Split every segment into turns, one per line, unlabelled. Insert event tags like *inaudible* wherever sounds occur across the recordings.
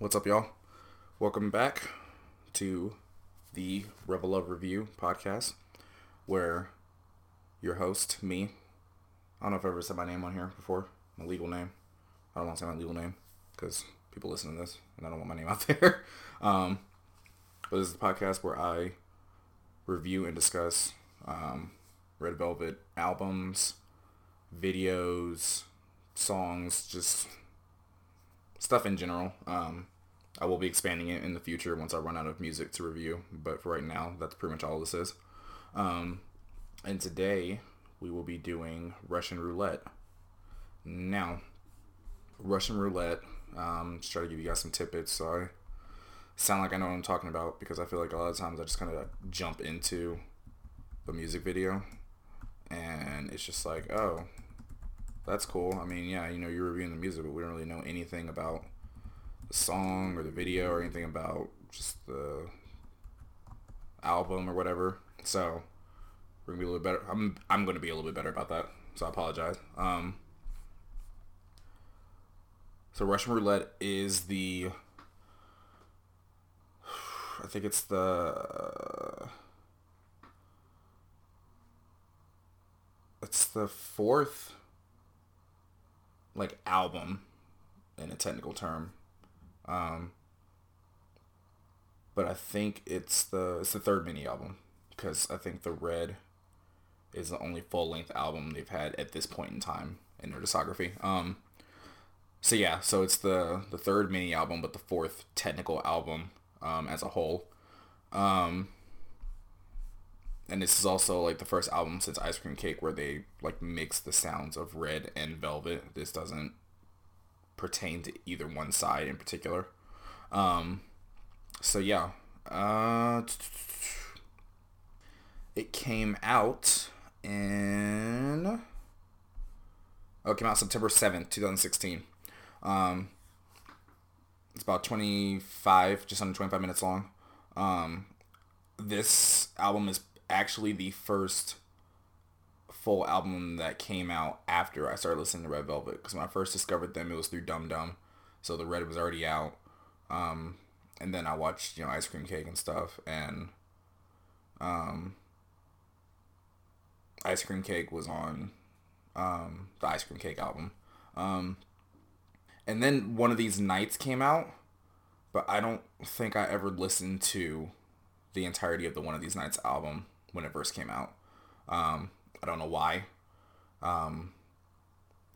What's up, y'all? Welcome back to the Reveluv Review podcast, where your host, me, I don't know if I've ever said my name on here before, my legal name. I don't want to say my legal name because people listen to this and I don't want my name out *laughs* there. Um, but this is the podcast where I review and discuss um, Red Velvet albums, videos, songs, just stuff in general. Um, I will be expanding it in the future once I run out of music to review, but for right now, that's pretty much all this is. Um, and today we will be doing Russian roulette. Now, Russian roulette. Um, just try to give you guys some tidbits so I sound like I know what I'm talking about because I feel like a lot of times I just kind of jump into the music video and it's just like, oh, that's cool. I mean, yeah, you know, you're reviewing the music, but we don't really know anything about the song or the video or anything about just the album or whatever. So we're gonna be a little better. I'm I'm gonna be a little bit better about that. So I apologize. Um, so Russian roulette is the I think it's the it's the fourth like album in a technical term. Um, but I think it's the it's the third mini album because I think the Red is the only full length album they've had at this point in time in their discography. Um, so yeah, so it's the the third mini album, but the fourth technical album um, as a whole. Um, and this is also like the first album since Ice Cream Cake where they like mix the sounds of Red and Velvet. This doesn't pertain to either one side in particular. Um, so yeah, uh, it came out in oh, it came out September seventh, two thousand sixteen. Um, it's about twenty five, just under twenty five minutes long. Um, this album is actually the first full album that came out after I started listening to Red Velvet because when I first discovered them it was through Dum Dum, so the Red was already out, um, and then I watched you know Ice Cream Cake and stuff, and um, Ice Cream Cake was on um, the Ice Cream Cake album, um, and then one of these nights came out, but I don't think I ever listened to the entirety of the One of These Nights album when it first came out. Um, I don't know why. Um,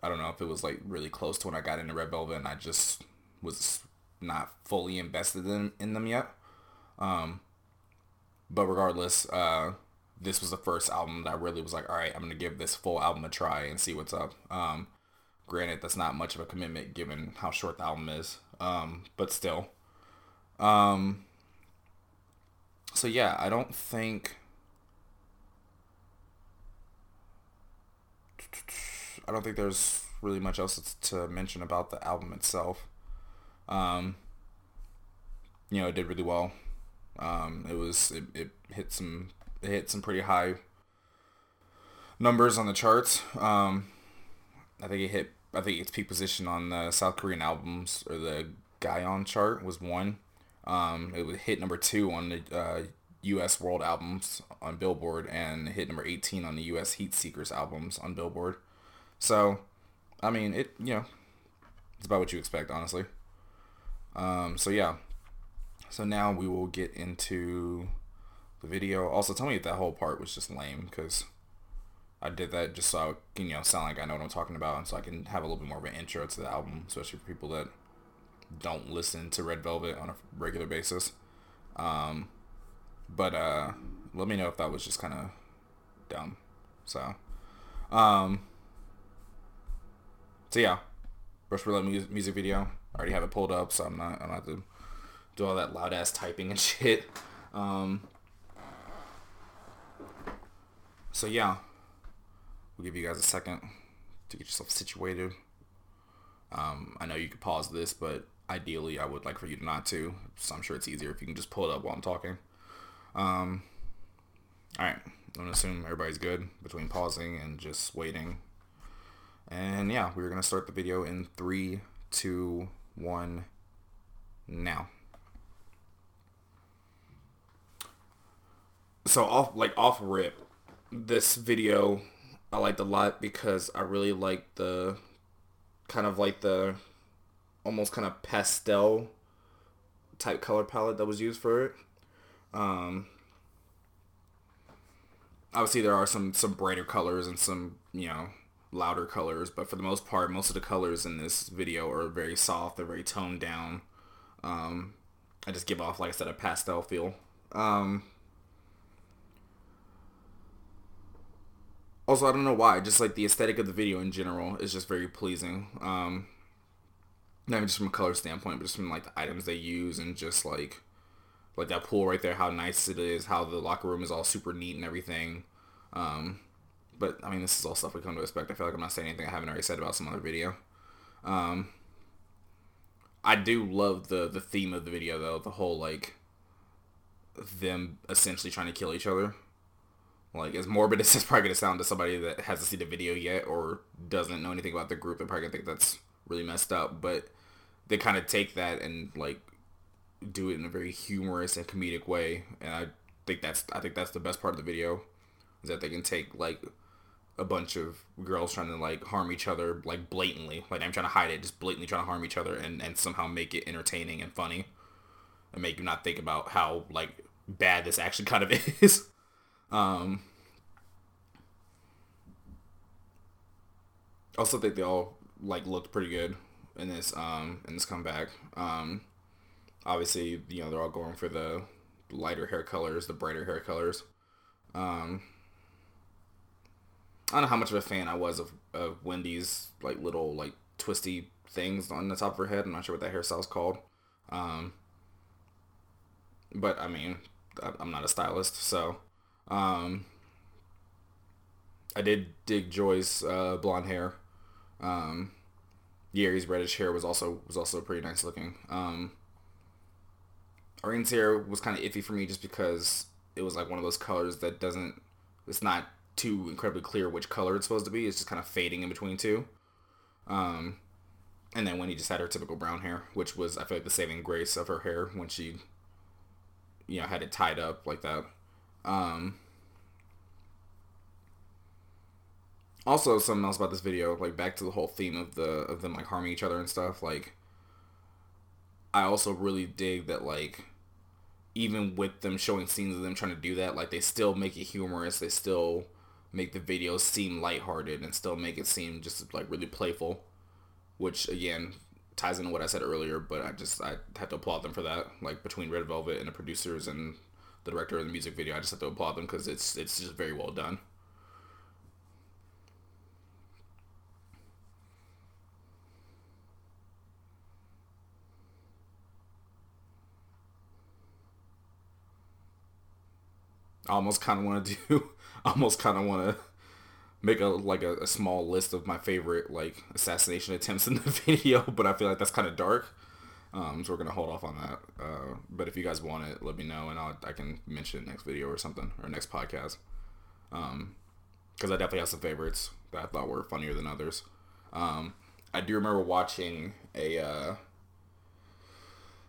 I don't know if it was like really close to when I got into Red Velvet and I just was not fully invested in, in them yet. Um, but regardless, uh, this was the first album that I really was like, all right, I'm gonna give this full album a try and see what's up. Um, granted, that's not much of a commitment given how short the album is, um, but still. Um, so yeah, I don't think I don't think there's really much else to mention about the album itself. Um, you know, it did really well. Um, it was it, it hit some it hit some pretty high numbers on the charts. Um, I think it hit I think its peak position on the South Korean albums or the Gaon chart was one. Um, it hit number two on the uh, U.S. World Albums on Billboard and hit number 18 on the U.S. Heat Seekers albums on Billboard. So, I mean, it you know, it's about what you expect, honestly. Um, so yeah. So now we will get into the video. Also, tell me if that whole part was just lame, because I did that just so I can, you know, sound like I know what I'm talking about, and so I can have a little bit more of an intro to the album, especially for people that don't listen to Red Velvet on a regular basis. Um, but uh, let me know if that was just kind of dumb. So, um, so yeah, Russian Roulette music, music video. I already have it pulled up, so I'm not. I'm not to do all that loud ass typing and *laughs* shit. Um, so yeah, we'll give you guys a second to get yourself situated. Um, I know you could pause this, but ideally I would like for you not to. So I'm sure it's easier if you can just pull it up while I'm talking. Um, all right, I'm gonna assume everybody's good between pausing and just waiting. And yeah, we're gonna start the video in three, two, one, now. So off like off rip, this video I liked a lot because I really liked the kind of like the almost kind of pastel type color palette that was used for it. Um, obviously there are some some brighter colors and some you know louder colors, but for the most part, most of the colors in this video are very soft. They're very toned down. Um, I just give off, like I said, a pastel feel. Um, also, I don't know why. Just like the aesthetic of the video in general is just very pleasing. Um, not even just from a color standpoint, but just from like the items they use and just like like that pool right there, how nice it is, how the locker room is all super neat and everything. Um, but I mean, this is all stuff we come to expect. I feel like I'm not saying anything I haven't already said about some other video. Um, I do love the the theme of the video though, the whole like them essentially trying to kill each other. Like as morbid *laughs* as it's probably gonna sound to somebody that hasn't seen the video yet or doesn't know anything about the group, they're probably gonna think that's really messed up. But they kind of take that and like do it in a very humorous and comedic way, and I think that's I think that's the best part of the video is that they can take like a bunch of girls trying to like harm each other like blatantly. Like i'm trying to hide it just blatantly trying to harm each other and and somehow make it entertaining and funny and make you not think about how like bad this actually kind of *laughs* is. Um also think they all like looked pretty good in this um in this comeback. Um obviously you know they're all going for the lighter hair colors the brighter hair colors um I don't know how much of a fan I was of, of Wendy's like little like twisty things on the top of her head. I'm not sure what that hairstyle is called. Um, but I mean, I'm not a stylist, so um, I did dig Joy's uh, blonde hair. Um, Yeri's reddish hair was also was also pretty nice looking. Um, Irene's hair was kind of iffy for me just because it was like one of those colors that doesn't. It's not too incredibly clear which color it's supposed to be. It's just kind of fading in between two. Um, and then Wendy just had her typical brown hair, which was I feel like the saving grace of her hair when she, you know, had it tied up like that. Um, also, something else about this video, like back to the whole theme of the of them like harming each other and stuff. Like, I also really dig that like even with them showing scenes of them trying to do that, like they still make it humorous. They still make the videos seem lighthearted and still make it seem just like really playful, which again ties into what I said earlier. But I just I have to applaud them for that. Like between Red Velvet and the producers and the director of the music video, I just have to applaud them because it's it's just very well done. I almost kind of want to do *laughs* almost kind of want to make a like a, a, small list of my favorite like assassination attempts in the *laughs* video, but I feel like that's kind of dark. Um, so we're gonna hold off on that. Uh, but if you guys want it, let me know, and I'll, I can mention it next video or something or next podcast. Um, because I definitely have some favorites that I thought were funnier than others. Um, I do remember watching a uh,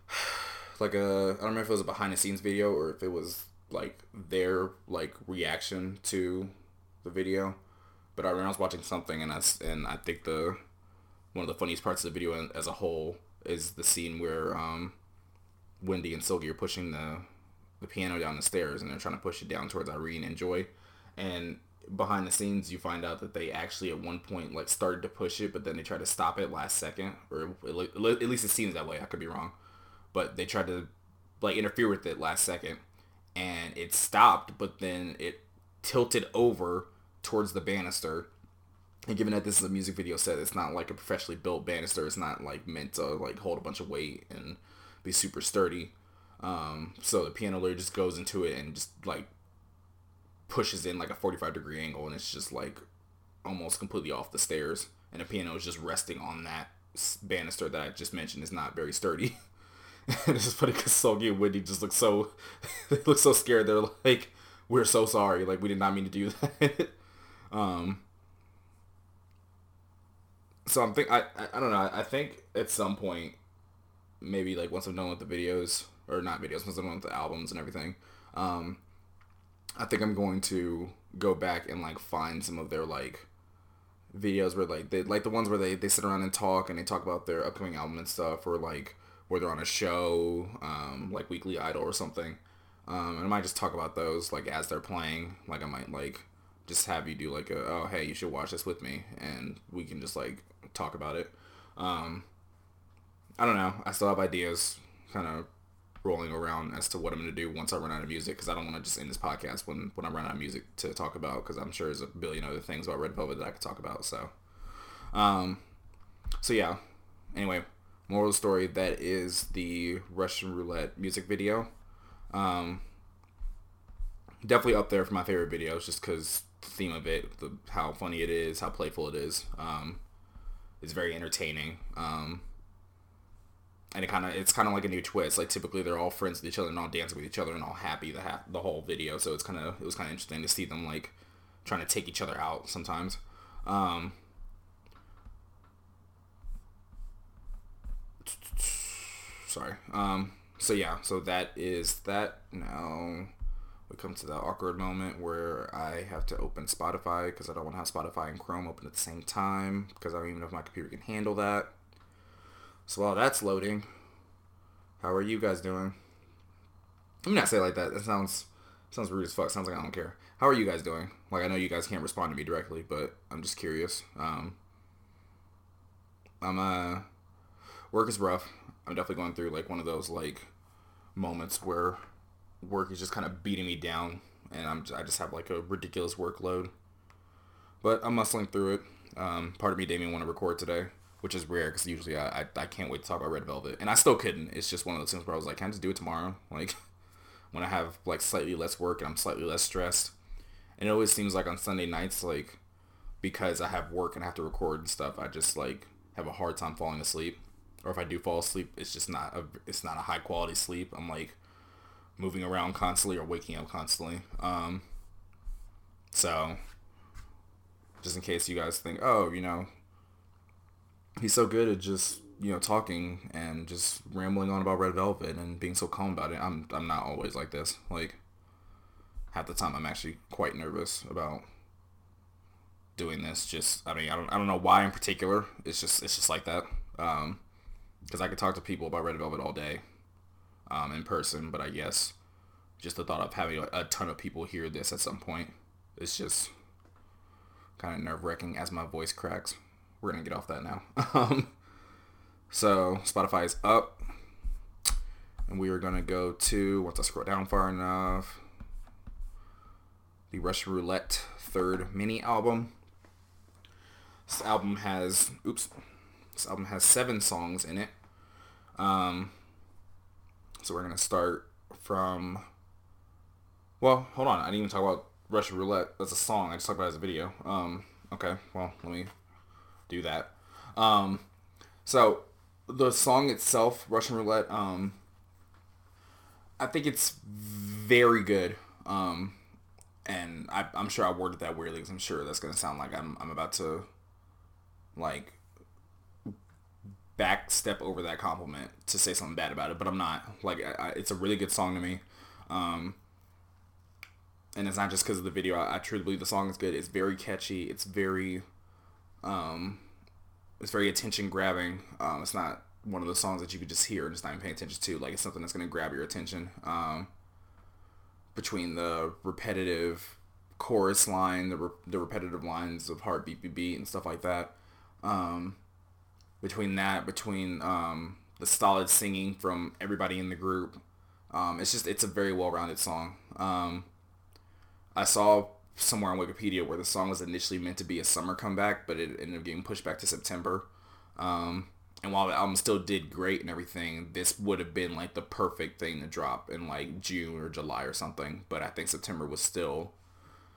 *sighs* like a I don't remember if it was a behind the scenes video or if it was like their like reaction to the video. But I remember I was watching something and I and I think the one of the funniest parts of the video as a whole is the scene where um, Wendy and Seulgi are pushing the the piano down the stairs and they're trying to push it down towards Irene and Joy. And behind the scenes, you find out that they actually at one point like started to push it, but then they tried to stop it last second, or at least it seems that way. I could be wrong, but they tried to like interfere with it last second, and it stopped, but then it tilted over towards the banister. And given that this is a music video set, it's not like a professionally built banister. It's not like meant to like hold a bunch of weight and be super sturdy. Um, so the piano literally just goes into it and just like pushes in like a 45 degree angle and it's just like almost completely off the stairs and the piano is just resting on that banister that I just mentioned is not very sturdy. *laughs* *laughs* it's just funny because Seulgi and Wendy just look so *laughs* they look so scared. They're like, "We're so sorry. Like we did not mean to do *laughs* that." um. So I'm think I, I I don't know. I think at some point maybe like once I'm done with the videos or not videos, once I'm done with the albums and everything, um, I think I'm going to go back and like find some of their like videos where like they like the ones where they, they sit around and talk and they talk about their upcoming album and stuff or like where they're on a show um, like Weekly Idol or something. Um, and I might just talk about those like as they're playing. Like I might like just have you do like a oh hey you should watch this with me and we can just like talk about it. Um, I don't know. I still have ideas kind of rolling around as to what I'm going to do once I run out of music because I don't want to just end this podcast when, when I run out of music to talk about because I'm sure there's a billion other things about Red Velvet that I could talk about. So, um, so yeah. Anyway, moral story that is the Russian roulette music video. Um, definitely up there for my favorite videos just because the theme of it, the, how funny it is, how playful it is. Um, it's very entertaining. Um, and it kind of it's kind of like a new twist. Like typically they're all friends with each other and all dancing with each other and all happy the ha- the whole video. So it's kind of it was kind of interesting to see them like trying to take each other out sometimes. Um, sorry. Um, so yeah, so that is that. Now we come to the awkward moment where I have to open Spotify because I don't want to have Spotify and Chrome open at the same time because I don't even know if my computer can handle that. So while that's loading, how are you guys doing? Let me not say like that. That sounds sounds rude as fuck. Sounds like I don't care. How are you guys doing? Like I know you guys can't respond to me directly, but I'm just curious. Um, I'm uh, work is rough. I'm definitely going through like one of those like moments where work is just kind of beating me down, and I'm I just have like a ridiculous workload. But I'm muscling through it. Um, part of me even want to record today which is rare because usually I, I, I can't wait to talk about Red Velvet, and I still couldn't. It's just one of those things where I was like, can I just do it tomorrow? *laughs* Like when I have like slightly less work and I'm slightly less stressed. And it always seems like on Sunday nights, like because I have work and I have to record and stuff, I just like have a hard time falling asleep. Or if I do fall asleep, it's just not a it's not a high quality sleep. I'm like moving around constantly or waking up constantly. Um, so just in case you guys think, oh, you know, he's so good at just you know talking and just rambling on about Red Velvet and being so calm about it. I'm I'm not always like this. Like half the time I'm actually quite nervous about doing this. Just I mean I don't I don't know why in particular. It's just it's just like that. Um, because I could talk to people about Red Velvet all day, um, in person. But I guess just the thought of having a, ton of people hear this at some point is just kind of nerve wracking as my voice cracks we're gonna get off that now. *laughs* Um, so Spotify is up, and we are gonna go to once I scroll down far enough, the Russian Roulette third mini album. This album has oops, this album has seven songs in it. Um, so we're gonna start from. Well, hold on. I didn't even talk about Russian Roulette That's a song. I just talked about it as a video. Um, okay. Well, let me do that. Um, so the song itself, Russian Roulette, um, I think it's very good. Um, and I, am sure I worded that weirdly because I'm sure that's gonna sound like I'm I'm about to like back step over that compliment to say something bad about it, but I'm not. Like I, I, it's a really good song to me. Um, and it's not just because of the video. I, I, truly believe the song is good. It's very catchy. It's very um, it's very attention grabbing. Um, it's not one of the songs that you could just hear and just not even pay attention to. Like it's something that's gonna grab your attention. Um, between the repetitive chorus line, the, re- the repetitive lines of heart beat beat beat and stuff like that. Um, between that, between um, the solid singing from everybody in the group, um, it's just it's a very well rounded song. Um, I saw somewhere on Wikipedia where the song was initially meant to be a summer comeback, but it ended up getting pushed back to September. Um, and while the album still did great and everything, this would have been like the perfect thing to drop in like June or July or something. But I think September was still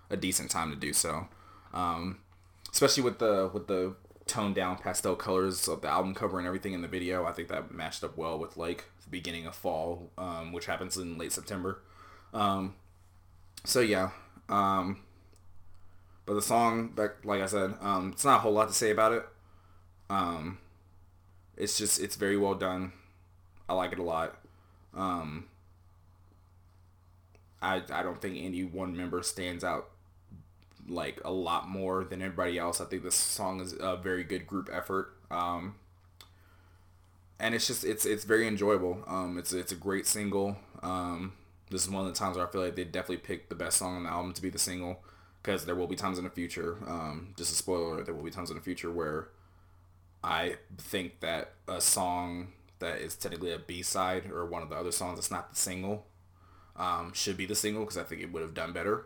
a decent time to do so, um, especially with the with the toned down pastel colors of the album cover and everything in the video. I think that matched up well with like the beginning of fall, um, which happens in late September. Um, so yeah, um, but the song, like I said, um, it's not a whole lot to say about it. Um, it's just it's very well done. I like it a lot. Um, I I don't think any one member stands out like a lot more than everybody else. I think this song is a very good group effort. Um, and it's just it's it's very enjoyable. Um, it's it's a great single. Um, this is one of the times where I feel like they definitely picked the best song on the album to be the single because there will be times in the future. Um, just a spoiler: there will be times in the future where I think that a song that is technically a B side or one of the other songs that's not the single um, should be the single because I think it would have done better.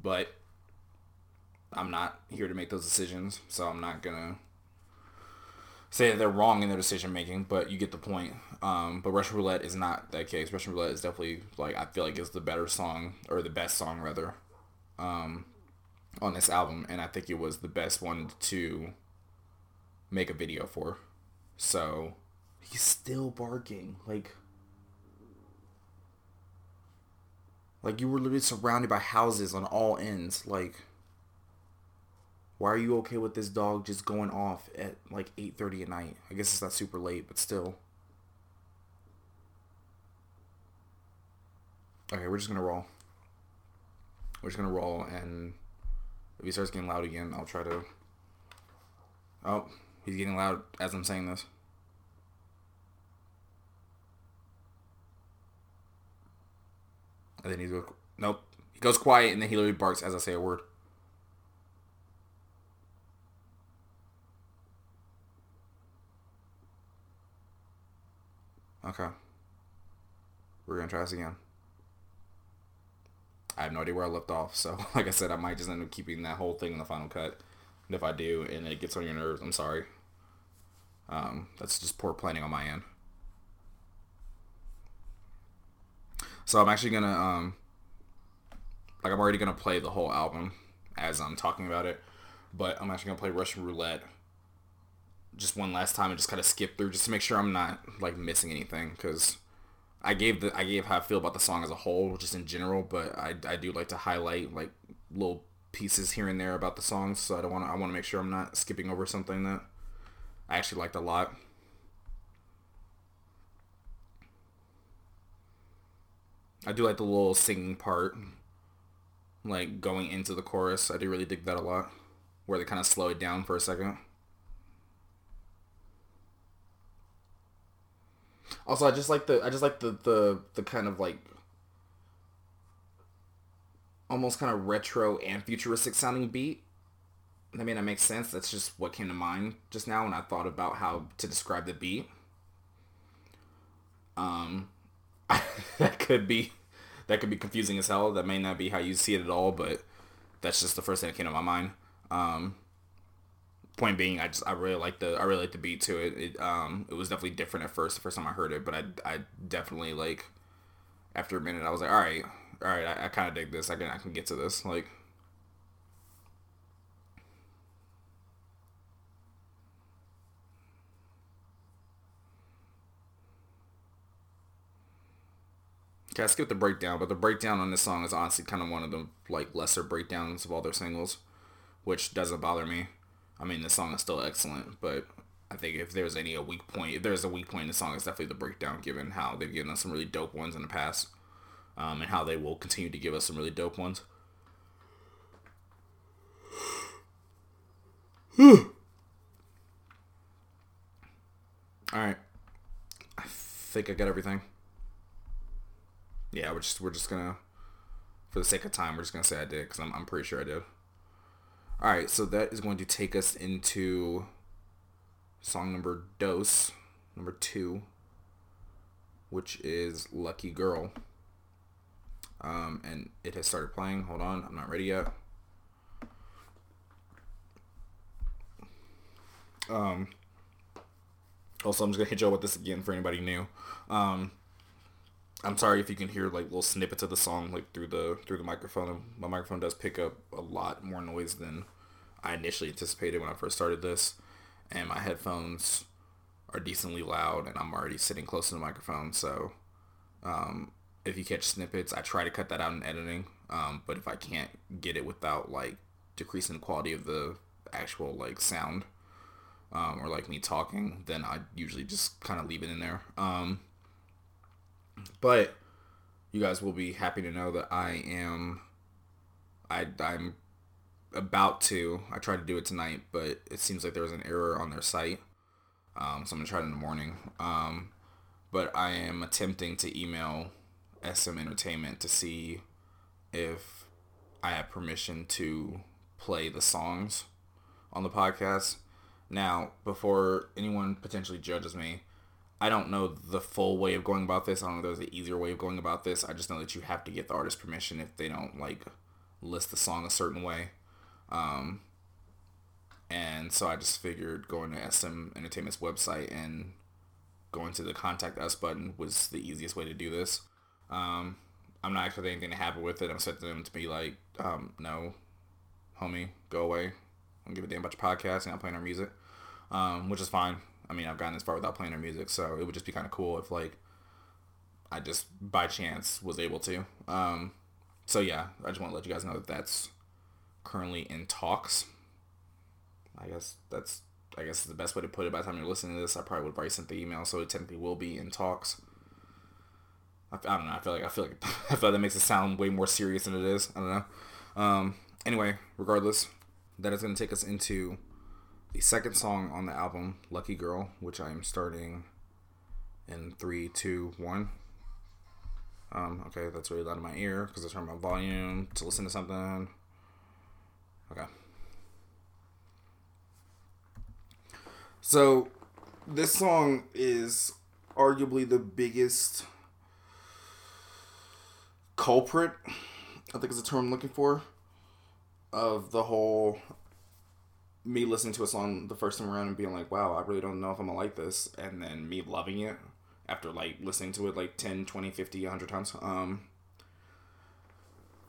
But I'm not here to make those decisions, so I'm not gonna say that they're wrong in their decision making. But you get the point. Um, but Russian Roulette is not that case. Russian Roulette is definitely like I feel like is the better song or the best song rather um, on this album, and I think it was the best one to make a video for. So he's still barking like. Like you were literally surrounded by houses on all ends. Like, why are you okay with this dog just going off at like 8.30 at night? I guess it's not super late, but still. Okay, we're just to roll. We're just to roll, and if he starts getting loud again, I'll try to... Oh, he's getting loud as I'm saying this. And then he goes, nope. He goes quiet, and then he literally barks as I say a word. Okay. We're gonna try this again. I have no idea where I left off, so *laughs* like I said, I might just end up keeping that whole thing in the final cut. And if I do, and it gets on your nerves, I'm sorry. Um, that's just poor planning on my end. So I'm actually gonna um like I'm already gonna play the whole album as I'm talking about it, but I'm actually gonna play Russian Roulette just one last time and just kind of skip through just to make sure I'm not like missing anything because I gave the I gave how I feel about the song as a whole just in general, but I, I do like to highlight like little pieces here and there about the songs, so I don't want I want to make sure I'm not skipping over something that I actually liked a lot. I do like the little singing part, like going into the chorus. I do really dig that a lot, where they kind of slow it down for a second. Also, I just like the I just like the the the kind of like almost kind of retro and futuristic sounding beat. I mean, that makes sense. That's just what came to mind just now when I thought about how to describe the beat. Um, *laughs* that could be that could be confusing as hell. That may not be how you see it at all, but that's just the first thing that came to my mind. Um, point being, I just I really like the I really like the beat to it. It um it was definitely different at first the first time I heard it, but I I definitely like after a minute I was like, all right, all right, I, I kind of dig this. I can I can get to this like. Okay, I skipped the breakdown, but the breakdown on this song is honestly kind of one of the like lesser breakdowns of all their singles, which doesn't bother me. I mean, the song is still excellent, but I think if there's any a weak point, if there's a weak point in the song, it's definitely the breakdown, given how they've given us some really dope ones in the past, um, and how they will continue to give us some really dope ones. All right, I think I got everything yeah, we're just we're just gonna, for the sake of time, we're just gonna say I did because I'm I'm pretty sure I did. All right, so that is going to take us into song number dos, number two, which is Lucky Girl. Um, and it has started playing. Hold on, I'm not ready yet. Um, also, I'm just gonna hit y'all with this again for anybody new. Um, I'm sorry if you can hear like little snippets of the song like through the through the microphone. My microphone does pick up a lot more noise than I initially anticipated when I first started this, and my headphones are decently loud, and I'm already sitting close to the microphone. So, um, if you catch snippets, I try to cut that out in editing. Um, but if I can't get it without like decreasing the quality of the actual like sound, um, or like me talking, then I usually just kind of leave it in there. Um, But you guys will be happy to know that I am I I'm about to. I tried to do it tonight, but it seems like there was an error on their site. Um, so I'm gonna try it in the morning. Um, but I am attempting to email SM Entertainment to see if I have permission to play the songs on the podcast. Now, before anyone potentially judges me, I don't know the full way of going about this. I don't know if there's an easier way of going about this. I just know that you have to get the artist permission if they don't like list the song a certain way. Um, and so I just figured going to SM Entertainment's website and going to the contact us button was the easiest way to do this. Um, I'm not expecting anything to happen with it. I'm expecting them to be like, um, no, homie, go away. I don't give a damn about your podcast. You're not playing our music, um, which is fine. I mean, I've gotten this far without playing their music, so it would just be kind of cool if like I just by chance was able to. Um, so yeah, I just want to let you guys know that that's currently in talks. I guess that's I guess the best way to put it. By the time you're listening to this, I probably would already sent the email, so it technically will be in talks. I, I don't know. I feel like I feel like *laughs* I feel like that makes it sound way more serious than it is. I don't know. Um, anyway, regardless, that is going to take us into the second song on the album, "Lucky Girl," which I am starting in three, two, one. Um, okay, that's really loud in my ear because I turned my volume to listen to something. Okay. So, this song is arguably the biggest culprit, I think is the term I'm looking for, of the whole me listening to a song the first time around and being like, wow, I really don't know if I'm gonna like this, and then me loving it after like listening to it like 10, 20, 50, 100 times. Um,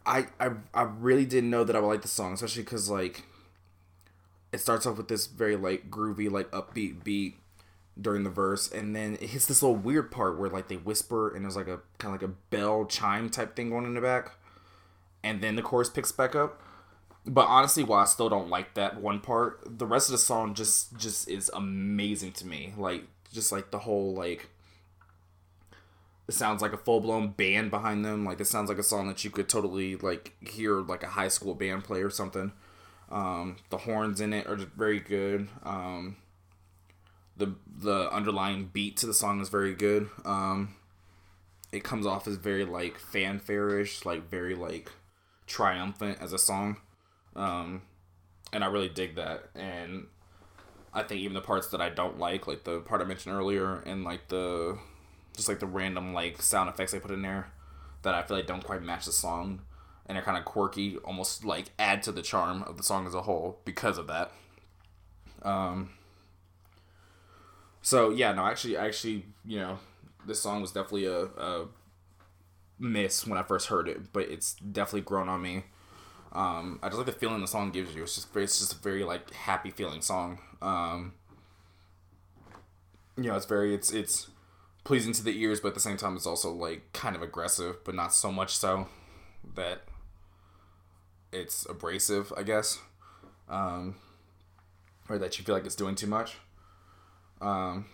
I, I, I really didn't know that I would like the song, especially because like it starts off with this very like groovy, like upbeat beat during the verse, and then it hits this little weird part where like they whisper and there's like a kind of like a bell chime type thing going in the back, and then the chorus picks back up. But honestly, while I still don't like that one part, the rest of the song just just is amazing to me. Like just like the whole like it sounds like a full blown band behind them. Like it sounds like a song that you could totally like hear like a high school band play or something. Um, the horns in it are just very good. Um, the the underlying beat to the song is very good. Um, it comes off as very like fanfare-ish, like very like triumphant as a song. Um, and I really dig that. And I think even the parts that I don't like, like the part I mentioned earlier, and like the just like the random like sound effects they put in there that I feel like don't quite match the song and are kind of quirky, almost like add to the charm of the song as a whole because of that. Um. So yeah, no, actually, actually, you know, this song was definitely a, a miss when I first heard it, but it's definitely grown on me. Um, I just like the feeling the song gives you. It's just it's just a very like happy feeling song. Um, you know, it's very it's it's pleasing to the ears, but at the same time, it's also like kind of aggressive, but not so much so that it's abrasive, I guess, um, or that you feel like it's doing too much. Um,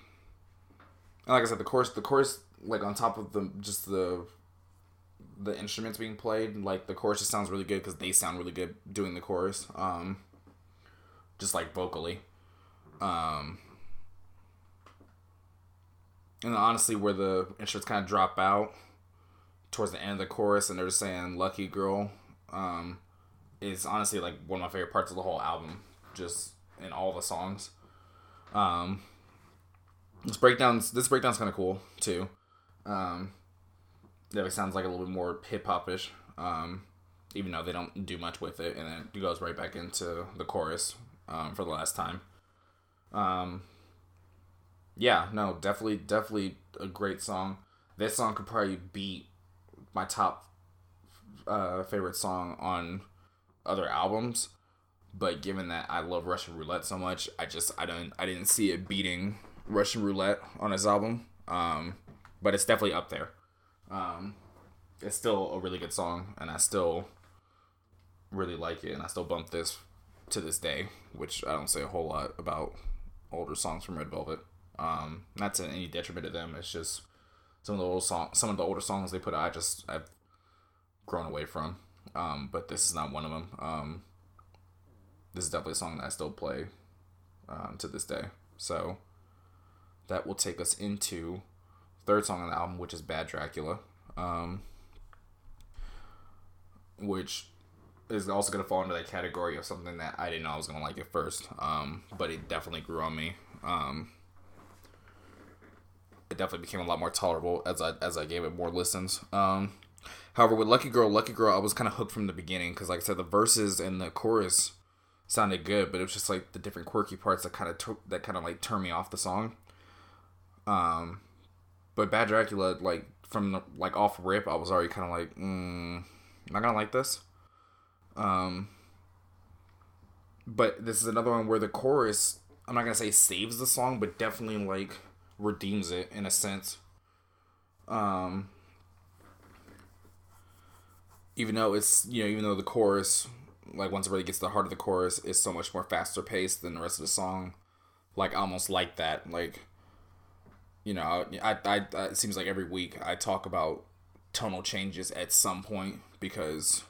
and like I said, the chorus, the chorus, like on top of the just the the instruments being played, like the chorus just sounds really good because they sound really good doing the chorus, um, just like vocally. Um, and honestly, where the instruments kind of drop out towards the end of the chorus, and they're just saying "Lucky Girl," um, is honestly like one of my favorite parts of the whole album, just in all the songs. Um, this breakdown's this breakdown's kind of cool too. Um, it sounds like a little bit more hip hopish. Um, even though they don't do much with it, and then it goes right back into the chorus um, for the last time. Um, yeah, no, definitely, definitely a great song. This song could probably beat my top uh, favorite song on other albums. But given that I love Russian Roulette so much, I just I don't I didn't see it beating Russian Roulette on his album. Um, but it's definitely up there. Um, it's still a really good song, and I still really like it, and I still bump this to this day, which I don't say a whole lot about older songs from Red Velvet. Um, not to any detriment of them. It's just some of the old song, some of the older songs they put out, I just I've grown away from. Um, but this is not one of them. Um, this is definitely a song that I still play um, to this day. So that will take us into third song on the album, which is Bad Dracula, um, which is also to fall into that category of something that I didn't know I was to like at first, um, but it definitely grew on me. Um, definitely became a lot more tolerable as I as I gave it more listens. Um, however, with Lucky Girl, Lucky Girl, I was kind of hooked from the beginning because, like I said, the verses and the chorus sounded good, but it was just like the different quirky parts that kind of t- that kind of like turned me off the song. Um, but Bad Dracula, like from the, like off rip, I was already kind of like, mm, am I gonna like this? Um, but this is another one where the chorus, I'm not gonna say saves the song, but definitely like redeems it in a sense. Um, even though it's you know even though the chorus like once it really gets to the heart of the chorus is so much more faster paced than the rest of the song like almost like that like you know I, I, I it seems like every week i talk about tonal changes at some point because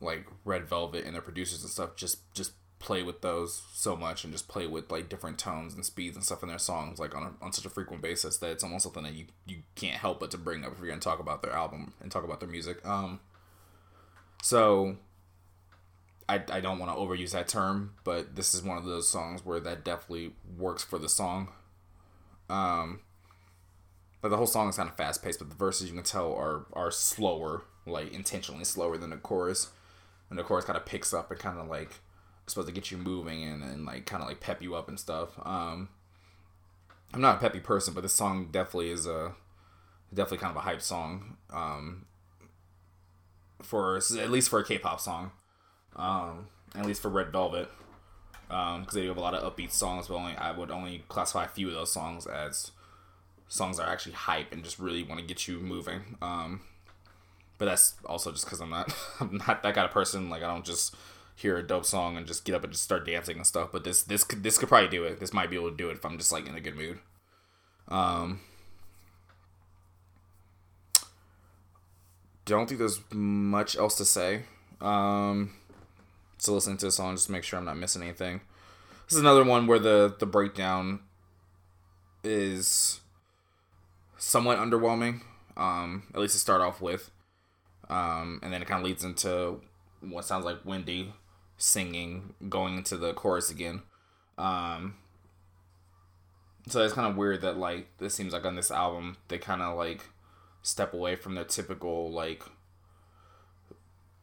like red velvet and their producers and stuff just just play with those so much and just play with like different tones and speeds and stuff in their songs like on, a, on such a frequent basis that it's almost something that you, you can't help but to bring up if you're gonna talk about their album and talk about their music. Um so I, I don't want to overuse that term but this is one of those songs where that definitely works for the song. Um but the whole song is kind of fast paced but the verses you can tell are are slower like intentionally slower than the chorus. And the chorus kind of picks up and kind of like supposed to get you moving and, and like kind of like pep you up and stuff. Um, I'm not a peppy person, but this song definitely is a definitely kind of a hype song. Um, for at least for a K-pop song, um, at least for Red Velvet, because um, they do have a lot of upbeat songs. But only I would only classify a few of those songs as songs that are actually hype and just really want to get you moving. Um, but that's also just because I'm not *laughs* I'm not that kind of person. Like I don't just hear a dope song and just get up and just start dancing and stuff. But this this could this could probably do it. This might be able to do it if I'm just like in a good mood. Um, don't think there's much else to say. Um, so listen to the song, just make sure I'm not missing anything. This is another one where the the breakdown is somewhat underwhelming. Um, at least to start off with. Um, and then it kind of leads into what sounds like Wendy singing going into the chorus again. Um, so it's kind of weird that like this seems like on this album they kind of like step away from their typical like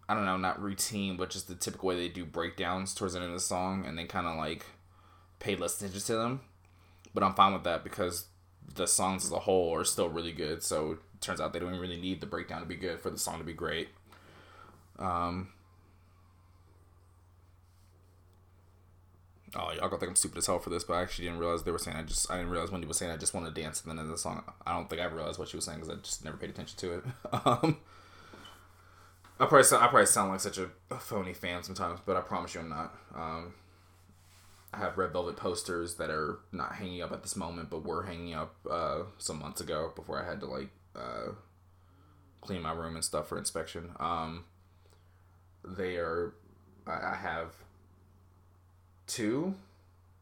I don't know, not routine, but just the typical way they do breakdowns towards the end of the song, and they kind of like pay less attention to them. But I'm fine with that because the songs as a whole are still really good. So it turns out they don't really need the breakdown to be good for the song to be great. Um, oh, y'all gonna think I'm stupid as hell for this, but I actually didn't realize they were saying I just I didn't realize Wendy was saying I just want to dance, and then in the song I don't think I realized what she was saying because I just never paid attention to it. *laughs* um, I probably sound, I probably sound like such a, a, phony fan sometimes, but I promise you I'm not. Um, I have red velvet posters that are not hanging up at this moment, but were hanging up uh, some months ago before I had to like uh, clean my room and stuff for inspection. Um, they are I, I have two,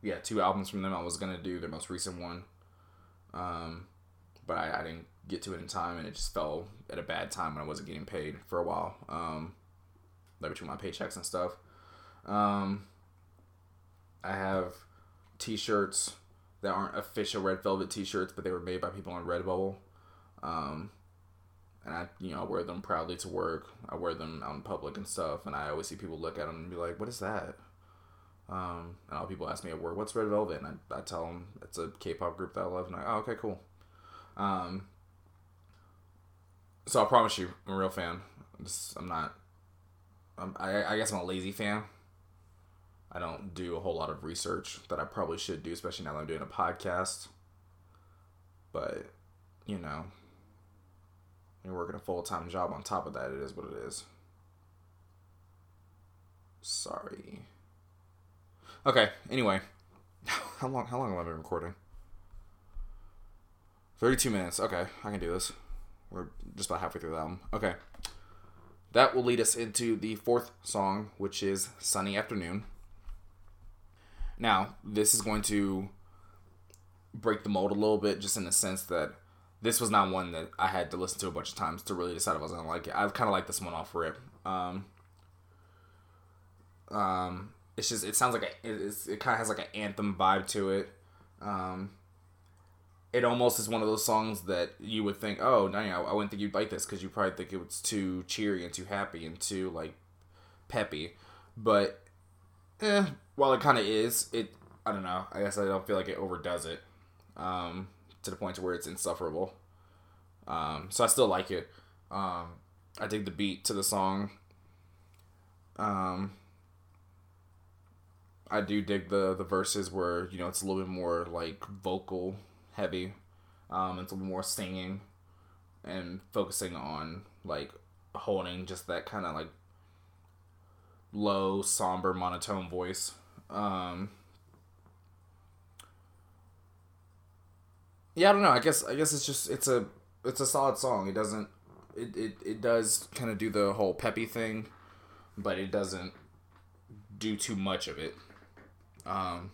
yeah, two albums from them. I was gonna do their most recent one, um, but I, I didn't get to it in time, and it just fell at a bad time when I wasn't getting paid for a while, um, like between my paychecks and stuff. Um, I have T-shirts that aren't official Red Velvet T-shirts, but they were made by people on Redbubble. Um, and I, you know, I wear them proudly to work. I wear them out in public and stuff, and I always see people look at them and be like, "What is that?" Um, and all people ask me at work, "What's Red Velvet?" And I, I tell them it's a K-pop group that I love, and I, oh, okay, cool. Um, so I promise you, I'm a real fan. I'm, just, I'm not. I'm, I, I guess I'm a lazy fan. I don't do a whole lot of research that I probably should do, especially now that I'm doing a podcast. But, you know, you're working a full time job on top of that, it is what it is. Sorry. Okay, anyway. *laughs* How long how long have I been recording? 32 minutes. Okay, I can do this. We're just about halfway through the album. Okay. That will lead us into the fourth song, which is Sunny Afternoon. Now, this is going to break the mold a little bit, just in the sense that this was not one that I had to listen to a bunch of times to really decide if I was gonna like it. I kind of like this one off rip. Um, um, it's just it sounds like a, it, it kind of has like an anthem vibe to it. Um, it almost is one of those songs that you would think, oh, no, I wouldn't think you'd like this because you probably think it was too cheery and too happy and too like peppy. But eh, while it kind of is, it I don't know. I guess I don't feel like it overdoes it um, to the point to where it's insufferable. Um, so I still like it. Um, I dig the beat to the song. Um, I do dig the the verses where you know it's a little bit more like vocal heavy. Um, it's a little more singing and focusing on like holding just that kind of like low, somber, monotone voice. Um, yeah, I don't know. I guess I guess it's just it's a it's a solid song. It doesn't it it, it does kind of do the whole peppy thing, but it doesn't do too much of it. Um,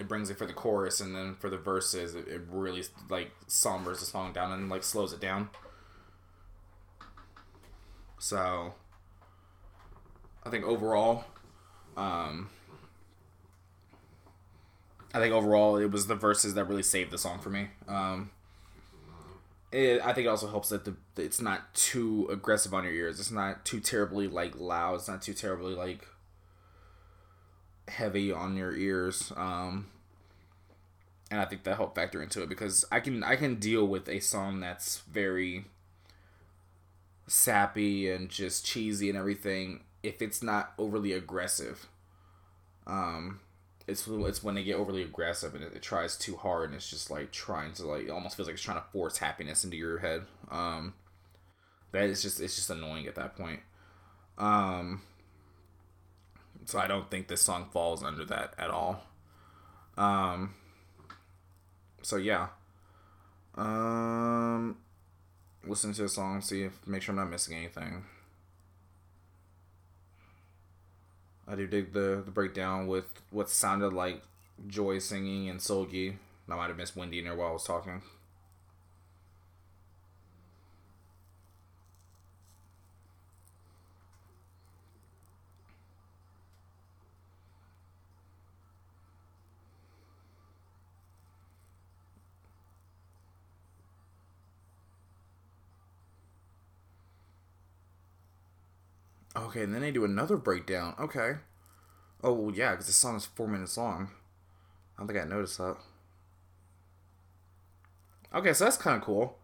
it brings it for the chorus and then for the verses it, it really like sombers the song down and like slows it down so i think overall um i think overall it was the verses that really saved the song for me um it, I think it also helps that the it's not too aggressive on your ears. It's not too terribly like loud. It's not too terribly like heavy on your ears. Um, and I think that helped factor into it because I can I can deal with a song that's very sappy and just cheesy and everything if it's not overly aggressive. Um, it's it's when they get overly aggressive and it, it, tries too hard and it's just like trying to like it almost feels like it's trying to force happiness into your head. Um, that is just it's just annoying at that point. Um, so I don't think this song falls under that at all. Um, so yeah. Um, listen to the song, see if make sure I'm not missing anything. I do dig the the breakdown with what sounded like Joy singing and Seulgi. I might have missed Wendy in there while I was talking. Okay, and then they do another breakdown. Okay. Oh, well, yeah, because the song is four minutes long. I don't think I noticed that. Okay, so that's kind of cool.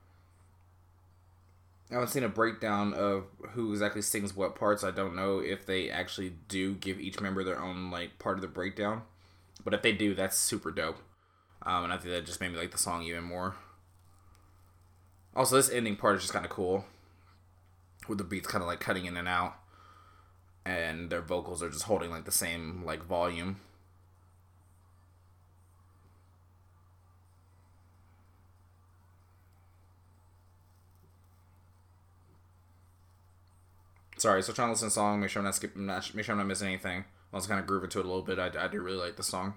I haven't seen a breakdown of who exactly sings what parts. I don't know if they actually do give each member their own like part of the breakdown, but if they do, that's super dope. Um, and I think that just made me like the song even more. Also, this ending part is just kind of cool, with the beats kind of like cutting in and out and their vocals are just holding like the same like volume. Sorry, so trying to listen to the song, make sure I'm not skipping, make sure I'm not missing anything. I was kind of grooving to it a little bit. I, I do really like the song.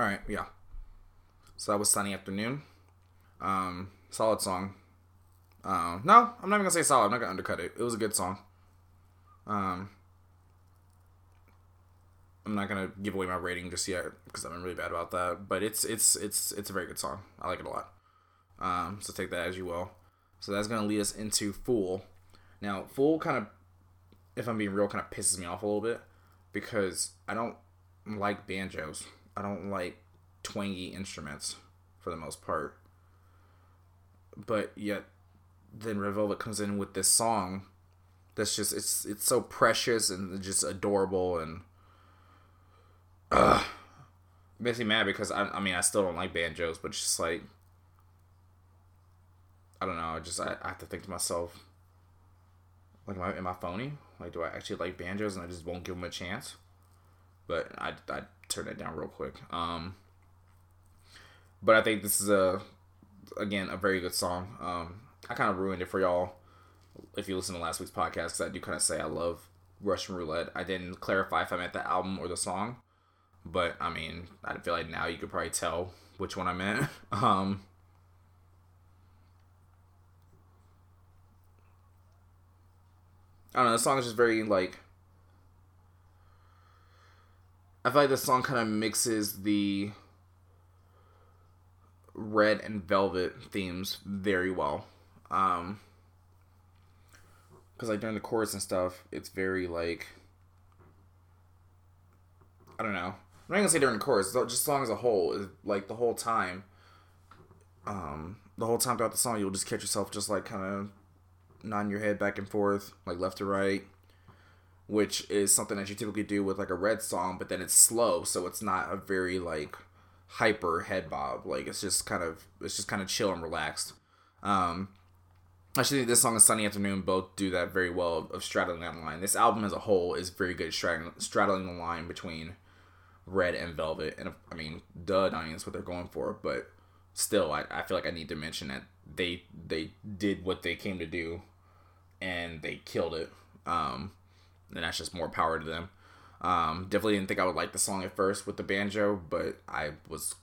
All right, yeah. So that was Sunny Afternoon. Um, solid song. Uh, no, I'm not even gonna say solid. I'm not gonna undercut it. It was a good song. Um, I'm not gonna give away my rating just yet because I'm really bad about that. But it's it's it's it's a very good song. I like it a lot. Um, so take that as you will. So that's gonna lead us into Fool. Now, Fool kind of, if I'm being real, kind of pisses me off a little bit because I don't like banjos. I don't like twangy instruments for the most part. But yet then Red Velvet comes in with this song that's just it's it's so precious and just adorable and uh makes me mad because I, I mean I still don't like banjos but just like I don't know I just I, I have to think to myself like am I, am I phony? Like do I actually like banjos and I just won't give them a chance? But I I turn it down real quick. Um, but I think this is a again a very good song. Um, I kind of ruined it for y'all if you listen to last week's podcast because I do kind of say I love Russian Roulette. I didn't clarify if I meant the album or the song, but I mean I feel like now you could probably tell which one I meant. *laughs* Um, I don't know. The song is just very like. I feel like the song kind of mixes the red and velvet themes very well. Um, because like during the chorus and stuff, it's very like I don't know. I'm not gonna say during the chorus. Just song as a whole like the whole time. Um, the whole time throughout the song, you'll just catch yourself just like kind of nodding your head back and forth, like left to right, which is something that you typically do with like a red song, but then it's slow, so it's not a very like hyper head bob. Like it's just kind of it's just kind of chill and relaxed. Um, I actually think this song and Sunny Afternoon both do that very well of straddling that line. This album as a whole is very good at straddling, straddling the line between red and velvet. And I mean, duh, I mean, that's what they're going for. But still, I, I feel like I need to mention that they they did what they came to do and they killed it. Um, and that's just more power to them. Um, definitely didn't think I would like the song at first with the banjo, but I was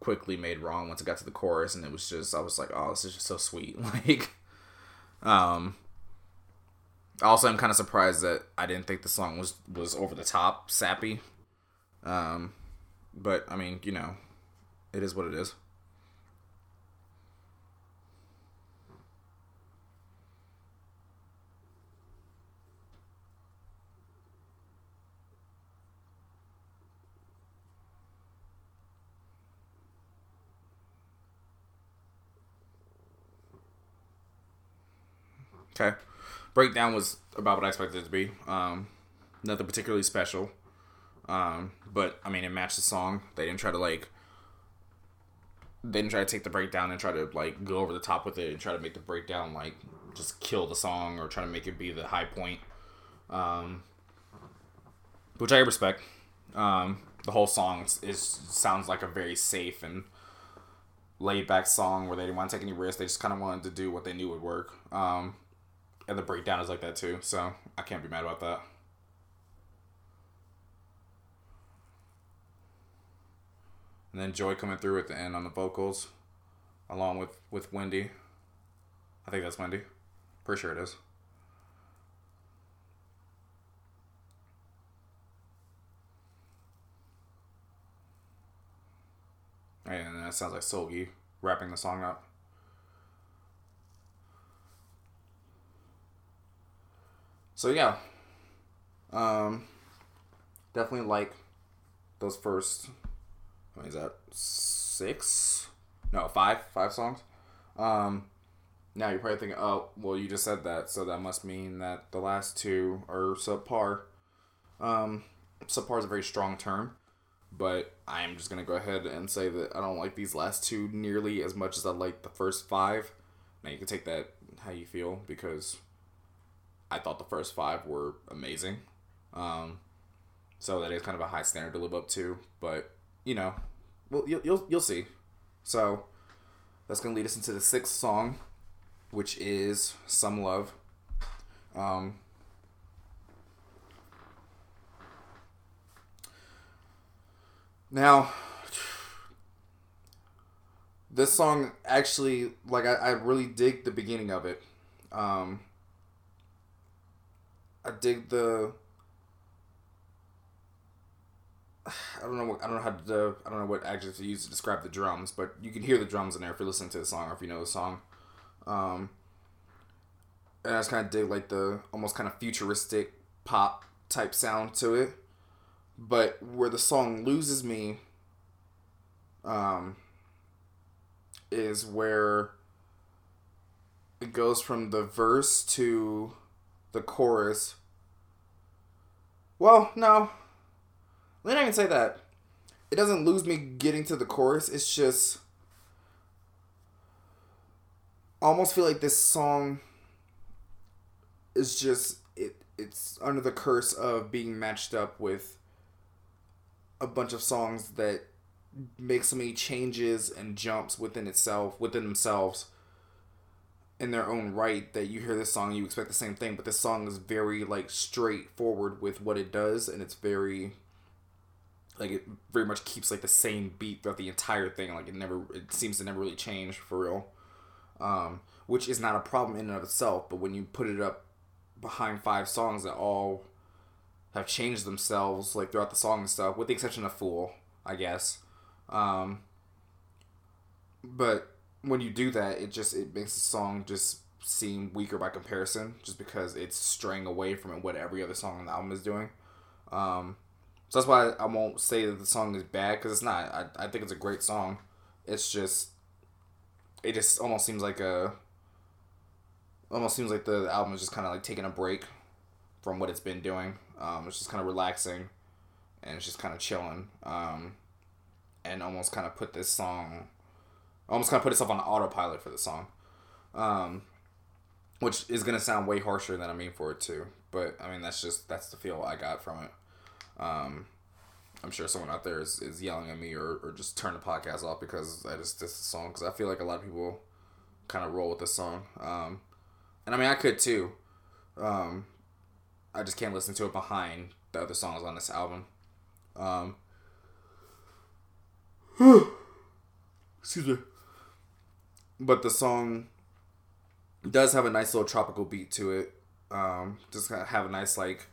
quickly made wrong once I got to the chorus, and it was just I was like, oh, this is just so sweet. *laughs* Like, um, also I'm kind of surprised that I didn't think the song was was over the top, sappy. Um, but I mean, you know, it is what it is. Okay. Breakdown was about what I expected it to be. Um, nothing particularly special. Um, but I mean, it matched the song. They didn't try to like. They didn't try to take the breakdown and try to like go over the top with it and try to make the breakdown like just kill the song or try to make it be the high point. Um, which I respect. Um, the whole song is sounds like a very safe and laid back song where they didn't want to take any risks. They just kind of wanted to do what they knew would work. Um, and the breakdown is like that too, so I can't be mad about that. And then Joy coming through at the end on the vocals, along with with Wendy. I think that's Wendy. Pretty sure it is. And that sounds like Seulgi wrapping the song up. So yeah, um, definitely like those first. What is that? Six? No, five. Five songs. Um, now you're probably thinking, oh, well, you just said that, so that must mean that the last two are subpar. Um, subpar is a very strong term, but I'm just gonna go ahead and say that I don't like these last two nearly as much as I like the first five. Now you can take that how you feel because I thought the first five were amazing. Um, so that is kind of a high standard to live up to, but you know, well, you'll you'll, you'll see. So that's gonna lead us into the sixth song, which is "Some Love." Um, now, this song actually, like, I, I really dig the beginning of it. Um, I dig the. I don't know what I don't know how to I don't know what adjective to use to describe the drums, but you can hear the drums in there if you're listening to the song or if you know the song. Um, and I just kind of dig like the almost kind of futuristic pop type sound to it, but where the song loses me, um, is where it goes from the verse to the chorus. Well, no. Then I can say that. It doesn't lose me getting to the chorus. It's just almost feel like this song
is just it. It's under the curse of being matched up with a bunch of songs that make so many changes and jumps within itself within themselves in their own right that you hear this song you expect the same thing but this song is very like straightforward with what it does and it's very like it very much keeps like the same beat throughout the entire thing. Like it never it seems to never really change for real. Um, which is not a problem in and of itself but when you put it up behind five songs that all have changed themselves like throughout the song and stuff with the exception of fool i guess. Um, but when you do that it just it makes the song just seem weaker by comparison just because it's straying away from what every other song on the album is doing um, so that's why I won't say that the song is bad because it's not. I, I think it's a great song. It's just, it just almost seems like a, almost seems like the album is just kind of like taking a break from what it's been doing. Um, it's just kind of relaxing, and it's just kind of chilling. Um, and almost kind of put this song, almost kind of put itself on autopilot for the song. Um, which is gonna sound way harsher than I mean for it to, but I mean that's just that's the feel I got from it. Um, I'm sure someone out there is, is yelling at me or, or just turn the podcast off because I just this song because I feel like a lot of people kind of roll with this song. Um, and I mean I could too. Um, I just can't listen to it behind the other songs on this album. Um, *sighs* excuse me. But the song does have a nice little tropical beat to it. Um, just have a nice like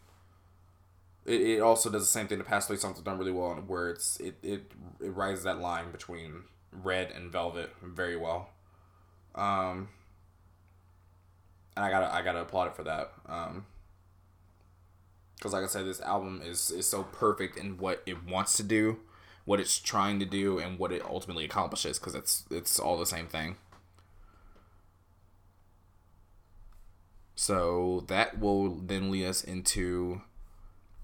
it, it also does the same thing. The past three songs have done really well where it's it, it it rises that line between red and velvet very well. Um and i gotta i gotta applaud it for that um because like i said this album is is so perfect in what it wants to do what it's trying to do and what it ultimately accomplishes because it's it's all the same thing so that will then lead us into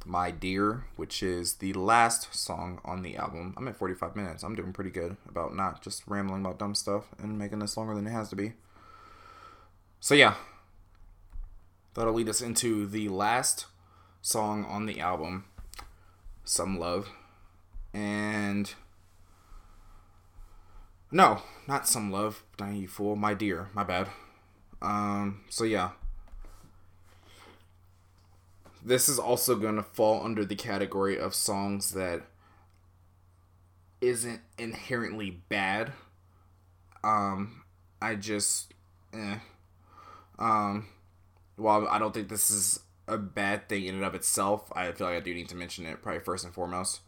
my Dear, which is the last song on the album. I'm at 45 minutes. I'm doing pretty good about not just rambling about dumb stuff and making this longer than it has to be. So, yeah. That'll lead us into the last song on the album, Some Love. And. No, not Some Love, you fool. My Dear, my bad. Um, so, yeah this is also going to fall under the category of songs that isn't inherently bad. Um, I just, eh. Um, while I don't think this is a bad thing in and of itself, I feel like I do need to mention it probably first and foremost.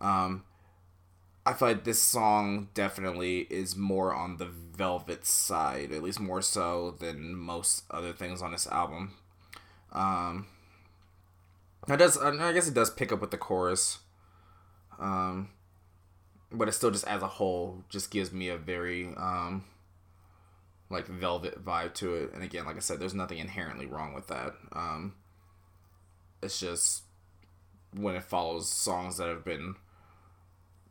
Um, I feel like this song definitely is more on the Velvet side, at least more so than most other things on this album. Um, it does. I guess it does pick up with the chorus, um, but it still just as a whole just gives me a very um, like velvet vibe to it. And again, like I said, there's nothing inherently wrong with that. Um, it's just when it follows songs that have been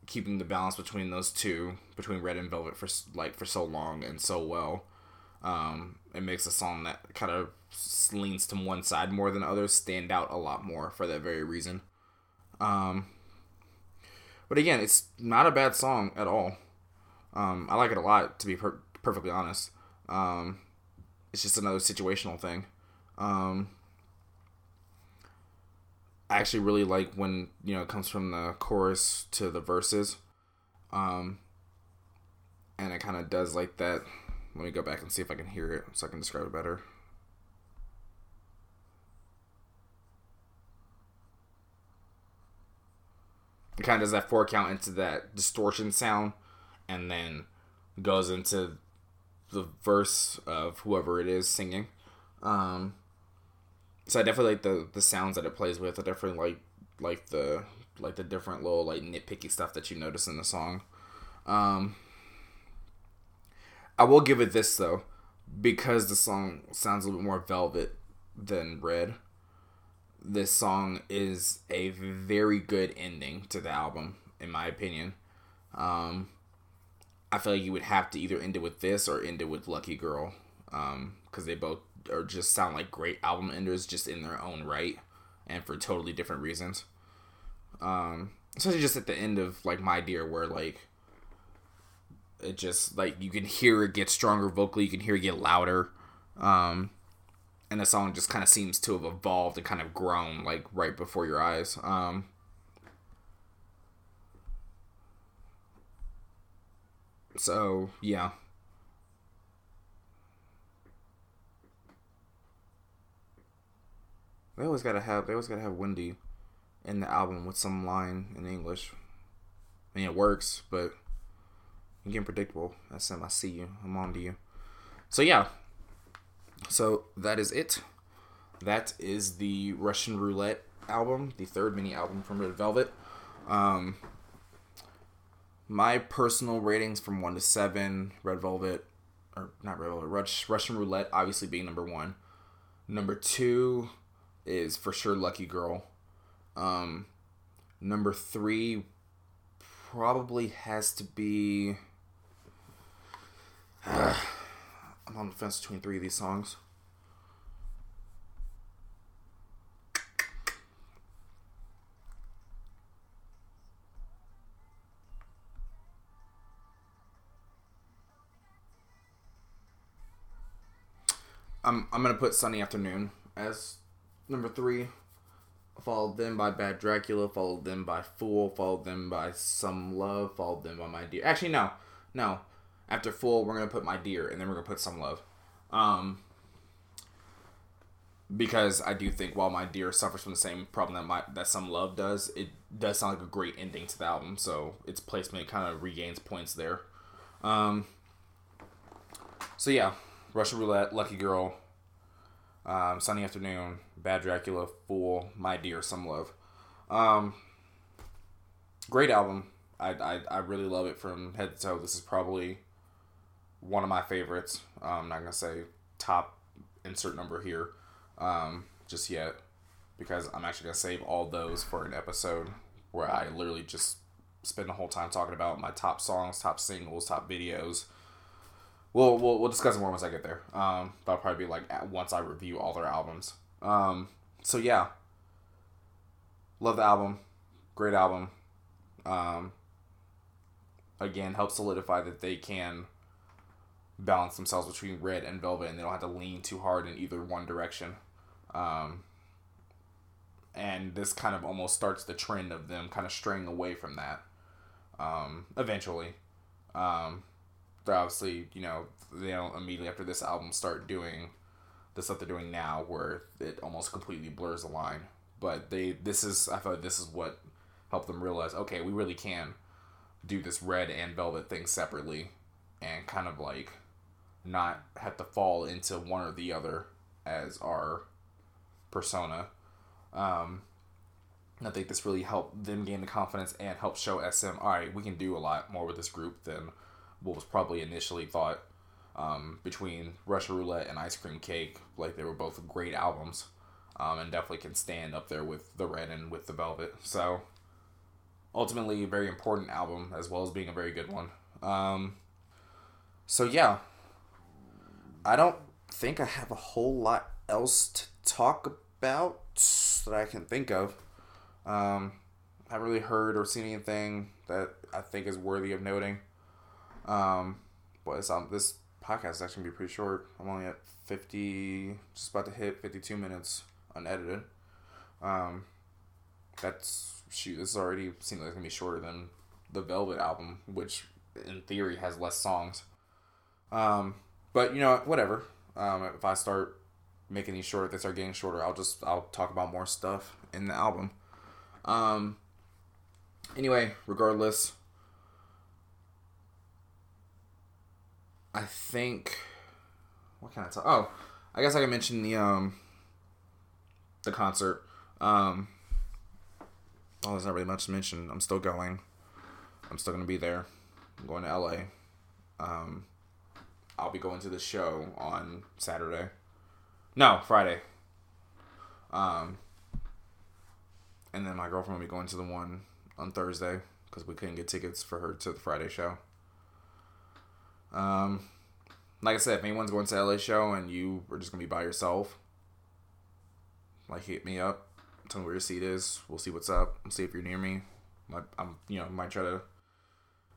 keeping the balance between those two, between Red and Velvet for like for so long and so well. Um, it makes a song that kind of leans to one side more than others stand out a lot more for that very reason. Um, but again, it's not a bad song at all. Um, I like it a lot, to be per- perfectly honest. Um, it's just another situational thing. Um, I actually really like when you know it comes from the chorus to the verses, um, and it kind of does like that. Let me go back and see if I can hear it so I can describe it better. it kind of does that four count into that distortion sound and then goes into the verse of whoever it is singing. Um so i definitely like the the sounds that it plays with. I definitely like like the like the different little like nitpicky stuff that you notice in the song. Um i will give it this though because the song sounds a little bit more velvet than red this song is a very good ending to the album, in my opinion. Um, I feel like you would have to either end it with this or end it with Lucky Girl, because um, they both are just sound like great album enders just in their own right and for totally different reasons. Um, especially just at the end of like My Dear, where like it just like you can hear it get stronger vocally, you can hear it get louder, um, and the song just kind of seems to have evolved and kind of grown like right before your eyes. Um, so yeah. They always gotta have they always gotta have Wendy in the album with some line in English. I mean, it works, but you're getting predictable. That's him. I see you. I'm on to you. So yeah. So that is it. That is the Russian Roulette album, the third mini album from Red Velvet. Um, my personal ratings from one to seven, Red Velvet, or not Red Velvet, Russian Roulette, obviously being number one. Number two is for sure Lucky Girl. Um, number three probably has to be. *sighs* I'm on the fence between three of these songs. I'm I'm gonna put Sunny Afternoon as number three. Followed then by Bad Dracula. Followed then by Fool. Followed then by Some Love. Followed then by My Dear. Actually, no, no. After Fool, we're gonna put My Dear, and then we're gonna put Some Love. Um, because I do think while My Dear suffers from the same problem that my that Some Love does, it does sound like a great ending to the album. So its placement kind of regains points there. Um, so yeah, Russian Roulette, Lucky Girl, um, Sunny Afternoon, Bad Dracula, Fool, My Dear, Some Love. Um, great album. I, I, I really love it from head to toe. This is probably one of my favorites. Um, I'm not to say top insert number here um, just yet because I'm actually to save all those for an episode where I literally just spend the whole time talking about my top songs, top singles, top videos, we'll we'll, we'll discuss more once I get there. Um, that'll probably be like at, once I review all their albums. Um, so yeah, love the album, great album. Um, again, help solidify that they can balance themselves between red and velvet, and they don't have to lean too hard in either one direction. Um, and this kind of almost starts the trend of them kind of straying away from that. Um, eventually. Um, they're obviously, you know, they don't immediately after this album start doing the stuff they're doing now where it almost completely blurs the line. But they this is I thought this is what helped them realize, okay, we really can do this red and velvet thing separately and kind of like not have to fall into one or the other as our persona. Um, I think this really helped them gain the confidence and help show SM, all right, we can do a lot more with this group than what was probably initially thought um, between Russian Roulette and Ice Cream Cake. Like they were both great albums, um, and definitely can stand up there with the Red and with the Velvet. So ultimately, a very important album as well as being a very good one. Um, so yeah, I don't think I have a whole lot else to talk about that I can think of. Um, I haven't really heard or seen anything that I think is worthy of noting. Um, but it's, um, this podcast is actually gonna be pretty short. I'm only at 50, just about to hit 52 minutes unedited. Um, that's shoot. This is already seems like it's gonna be shorter than the Velvet album, which in theory has less songs. Um, but you know whatever. Um, if I start making these shorter, if they start getting shorter, I'll just I'll talk about more stuff in the album. Um. Anyway, regardless, I think what can I tell? Oh, I guess I can mention the um the concert. Um, oh, there's not really much to mention. I'm still going. I'm still gonna be there. I'm going to LA. Um, I'll be going to the show on Saturday. No, Friday. Um, and then my girlfriend will be going to the one on Thursday because we couldn't get tickets for her to the Friday show. Um,
like I said, if anyone's going to LA show and you are just gonna be by yourself, like hit me up, tell me where your seat is. We'll see what's up. We'll see if you're near me. I'm you know might try to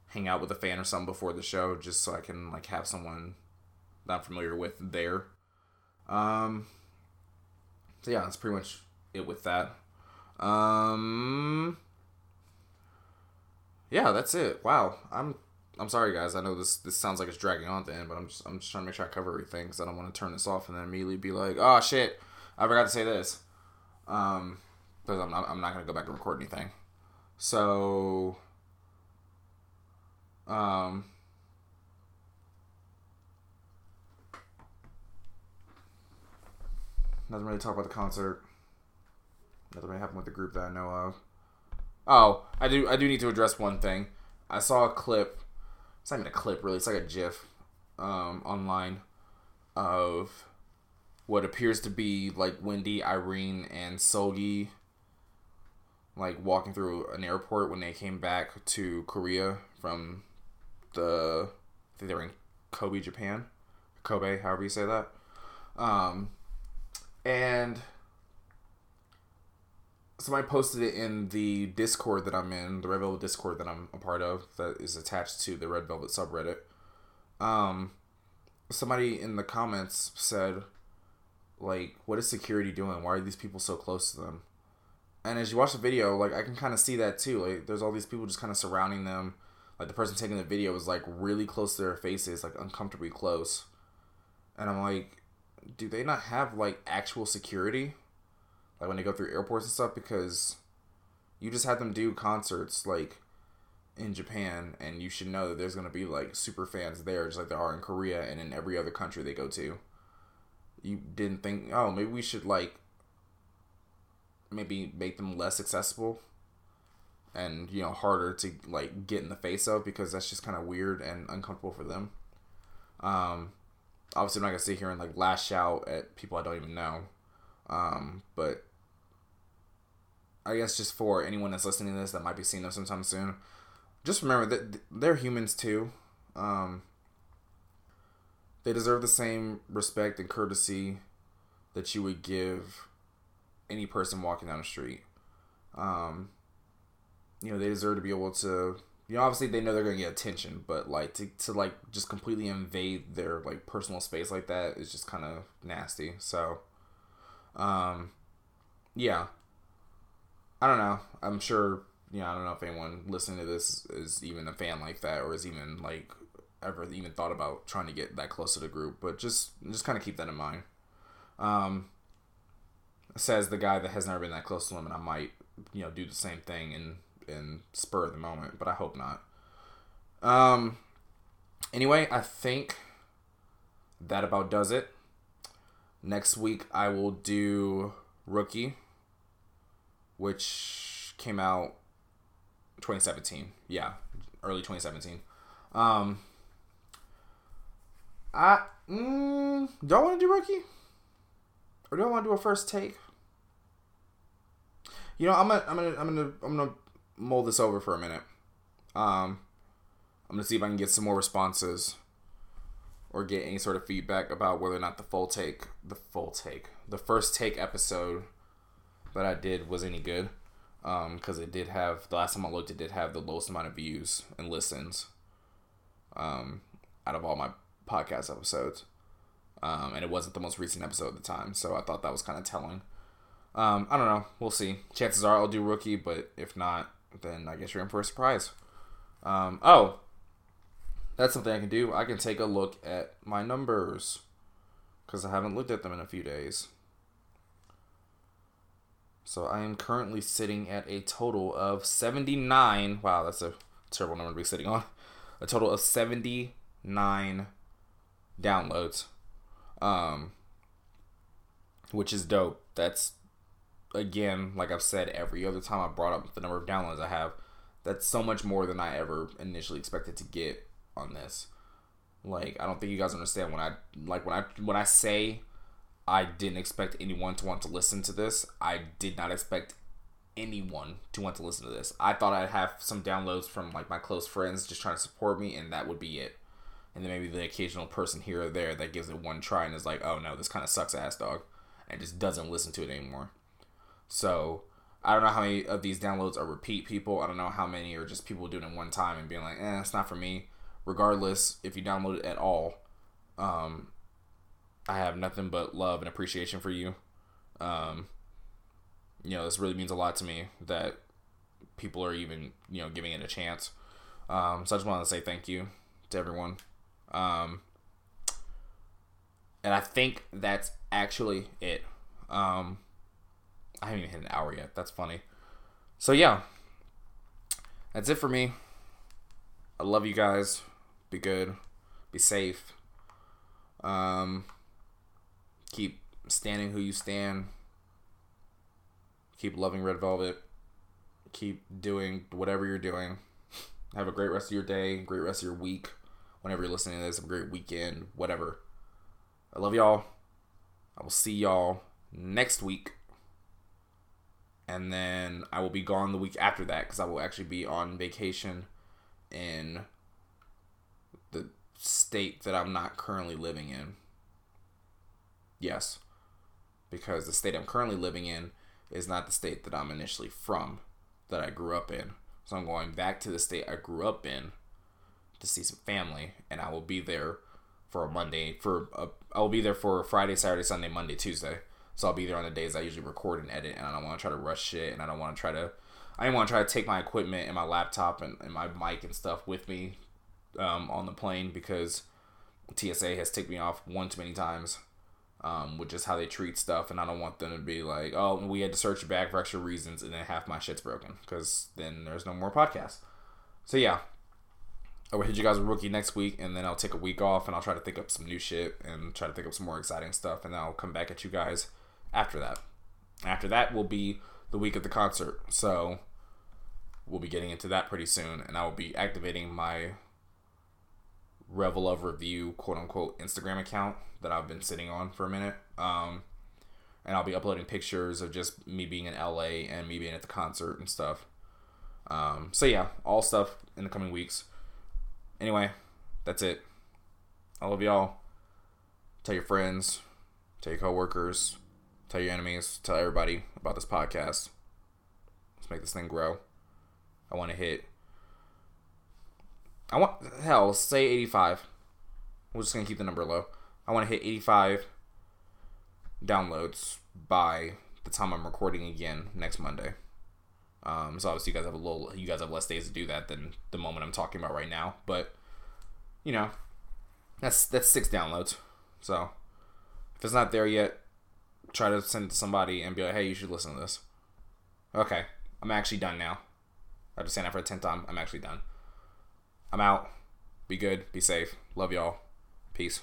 hang out with a fan or something before the show just so I can like have someone that I'm familiar with there. Um. So yeah, that's pretty much it with that. Um. Yeah, that's it. Wow, I'm I'm sorry, guys. I know this this sounds like it's dragging on at the end, but I'm just I'm just trying to make sure I cover everything because I don't want to turn this off and then immediately be like, oh shit, I forgot to say this. Um, because I'm not I'm not gonna go back and record anything. So, um. Nothing really to talk about the concert. Nothing really happened with the group that I know of. Oh, I do I do need to address one thing. I saw a clip it's not even a clip really it's like a gif um, online of what appears to be like wendy irene and Seulgi like walking through an airport when they came back to korea from the i think they were in kobe japan kobe however you say that um, and somebody posted it in the Discord that I'm in, the Red Velvet Discord that I'm a part of, that is attached to the Red Velvet subreddit. Um, somebody in the comments said, like, what is security doing? Why are these people so close to them? And as you watch the video, like, I can kind of see that too. Like, there's all these people just kind of surrounding them. Like, the person taking the video was, like, really close to their faces, like, uncomfortably close. And I'm like, do they not have, like, actual security? like when they go through airports and stuff because you just had them do concerts like in Japan and you should know that there's to be like super fans there just like there are in Korea and in every other country they go to. You didn't think, "Oh, maybe we should like maybe make them less accessible and you know harder to like get in the face of because that's just kind of weird and uncomfortable for them. Um obviously I'm not to sit here and like lash out at people I don't even know. Um, but I guess just for anyone that's listening to this that might be seeing them sometime soon, just remember that they're humans too. Um, they deserve the same respect and courtesy that you would give any person walking down the street. Um, you know, they deserve to be able to. You know, obviously they know they're gonna get attention, but like to, to like just completely invade their like personal space like that is just kind of nasty. So, um, yeah, I don't know. I'm sure. You know, I don't know if anyone listening to this is even a fan like that, or is even like ever even thought about trying to get that close to the group. But just just kind of keep that in mind. Um, says the guy that has never been that close to him, and I might you know do the same thing in in spur of the moment, but I hope not. Um. Anyway, I think that about does it. Next week I will do rookie which came out 2017. Yeah, early 2017. Um, I mm, do I want to do rookie, or do I want to do a first take? You know, I'm gonna, I'm gonna, I'm gonna, I'm gonna mold this over for a minute. Um, I'm gonna see if I can get some more responses or get any sort of feedback about whether or not the full take, the full take, the first take episode that I did was any good. Because um, it did have, the last time I looked, it did have the lowest amount of views and listens um, out of all my podcast episodes. Um, and it wasn't the most recent episode at the time, so I thought that was kind of telling. Um, I don't know. We'll see. Chances are I'll do rookie, but if not, then I guess you're in for a surprise. Um, oh, that's something I can do. I can take a look at my numbers because I haven't looked at them in a few days. So I am currently sitting at a total of 79. Wow, that's a terrible number to be sitting on. A total of 79 downloads. Um which is dope. That's again, like I've said every other time I brought up the number of downloads I have, that's so much more than I ever initially expected to get on this. Like I don't think you guys understand when I like when I when I say I didn't expect anyone to want to listen to this. I did not expect anyone to want to listen to this. I thought I'd have some downloads from like my close friends just trying to support me and that would be it.
and then maybe the occasional person here or there that gives it one try and is like, oh no, this kind of sucks ass dog, and just doesn't listen to it anymore. So I don't know how many of these downloads are repeat people. I don't know how many are just people doing it one time and being like, eh, it's not for me. Regardless, if you download it at all, um, I have nothing but love and appreciation for you. Um, you know, this really means a lot to me that people are even, you know, giving it a chance. Um, so I just wanted to say thank you to everyone. Um, and I think that's actually it. Um, I haven't even hit an hour yet. That's funny. So yeah, that's it for me. I love you guys. Be good. Be safe. Um, keep standing who you stand. Keep loving Red Velvet. Keep doing whatever you're doing. Have a great rest of your day, great rest of your week. Whenever you're listening to this, have a great weekend, whatever. I love y'all. I will see y'all next week. And then I will be gone the week after that because I will actually be on vacation in the state that I'm not currently living in. Yes. Because the state I'm currently living in is not the state that I'm initially from, that I grew up in. So I'm going back to the state I grew up in to see some family, and I will be there for a Monday for a, I will be there for Friday, Saturday, Sunday, Monday, Tuesday. So I'll be there on the days I usually record and edit, and I don't want to try to rush shit, and I don't want to try to, I didn't want to try to take my equipment and my laptop and, and my mic and stuff with me um, on the plane because TSA has ticked me off one too many times um, with just how they treat stuff, and I don't want them to be like, oh, we had to search your bag for extra reasons, and then half my shit's broken, because then there's no more podcast. So yeah, I will hit you guys with rookie next week, and then I'll take a week off, and I'll try to think up some new shit, and try to think up some more exciting stuff, and then I'll come back at you guys after that. After that will be the week of the concert, so we'll be getting into that pretty soon, and I will be activating my Reveluv Review quote unquote Instagram account that I've been sitting on for a minute. Um, and I'll be uploading pictures of just me being in LA and me being at the concert and stuff. Um, so yeah, all stuff in the coming weeks. Anyway, that's it. I love y'all. Tell your friends, tell your coworkers, tell your enemies, tell everybody about this podcast. Let's make this thing grow. I want to hit. I want hell say 85. We're just gonna keep the number low. I want to hit 85 downloads by the time I'm recording again next Monday. Um, so obviously you guys have a little, you guys have less days to do that than the moment I'm talking about right now. But you know, that's that's six downloads. So if it's not there yet, try to send it to somebody and be like, hey, you should listen to this. Okay, I'm actually done now. I just saying that for a tenth time. I'm actually done. I'm out. Be good. Be safe. Love y'all. Peace.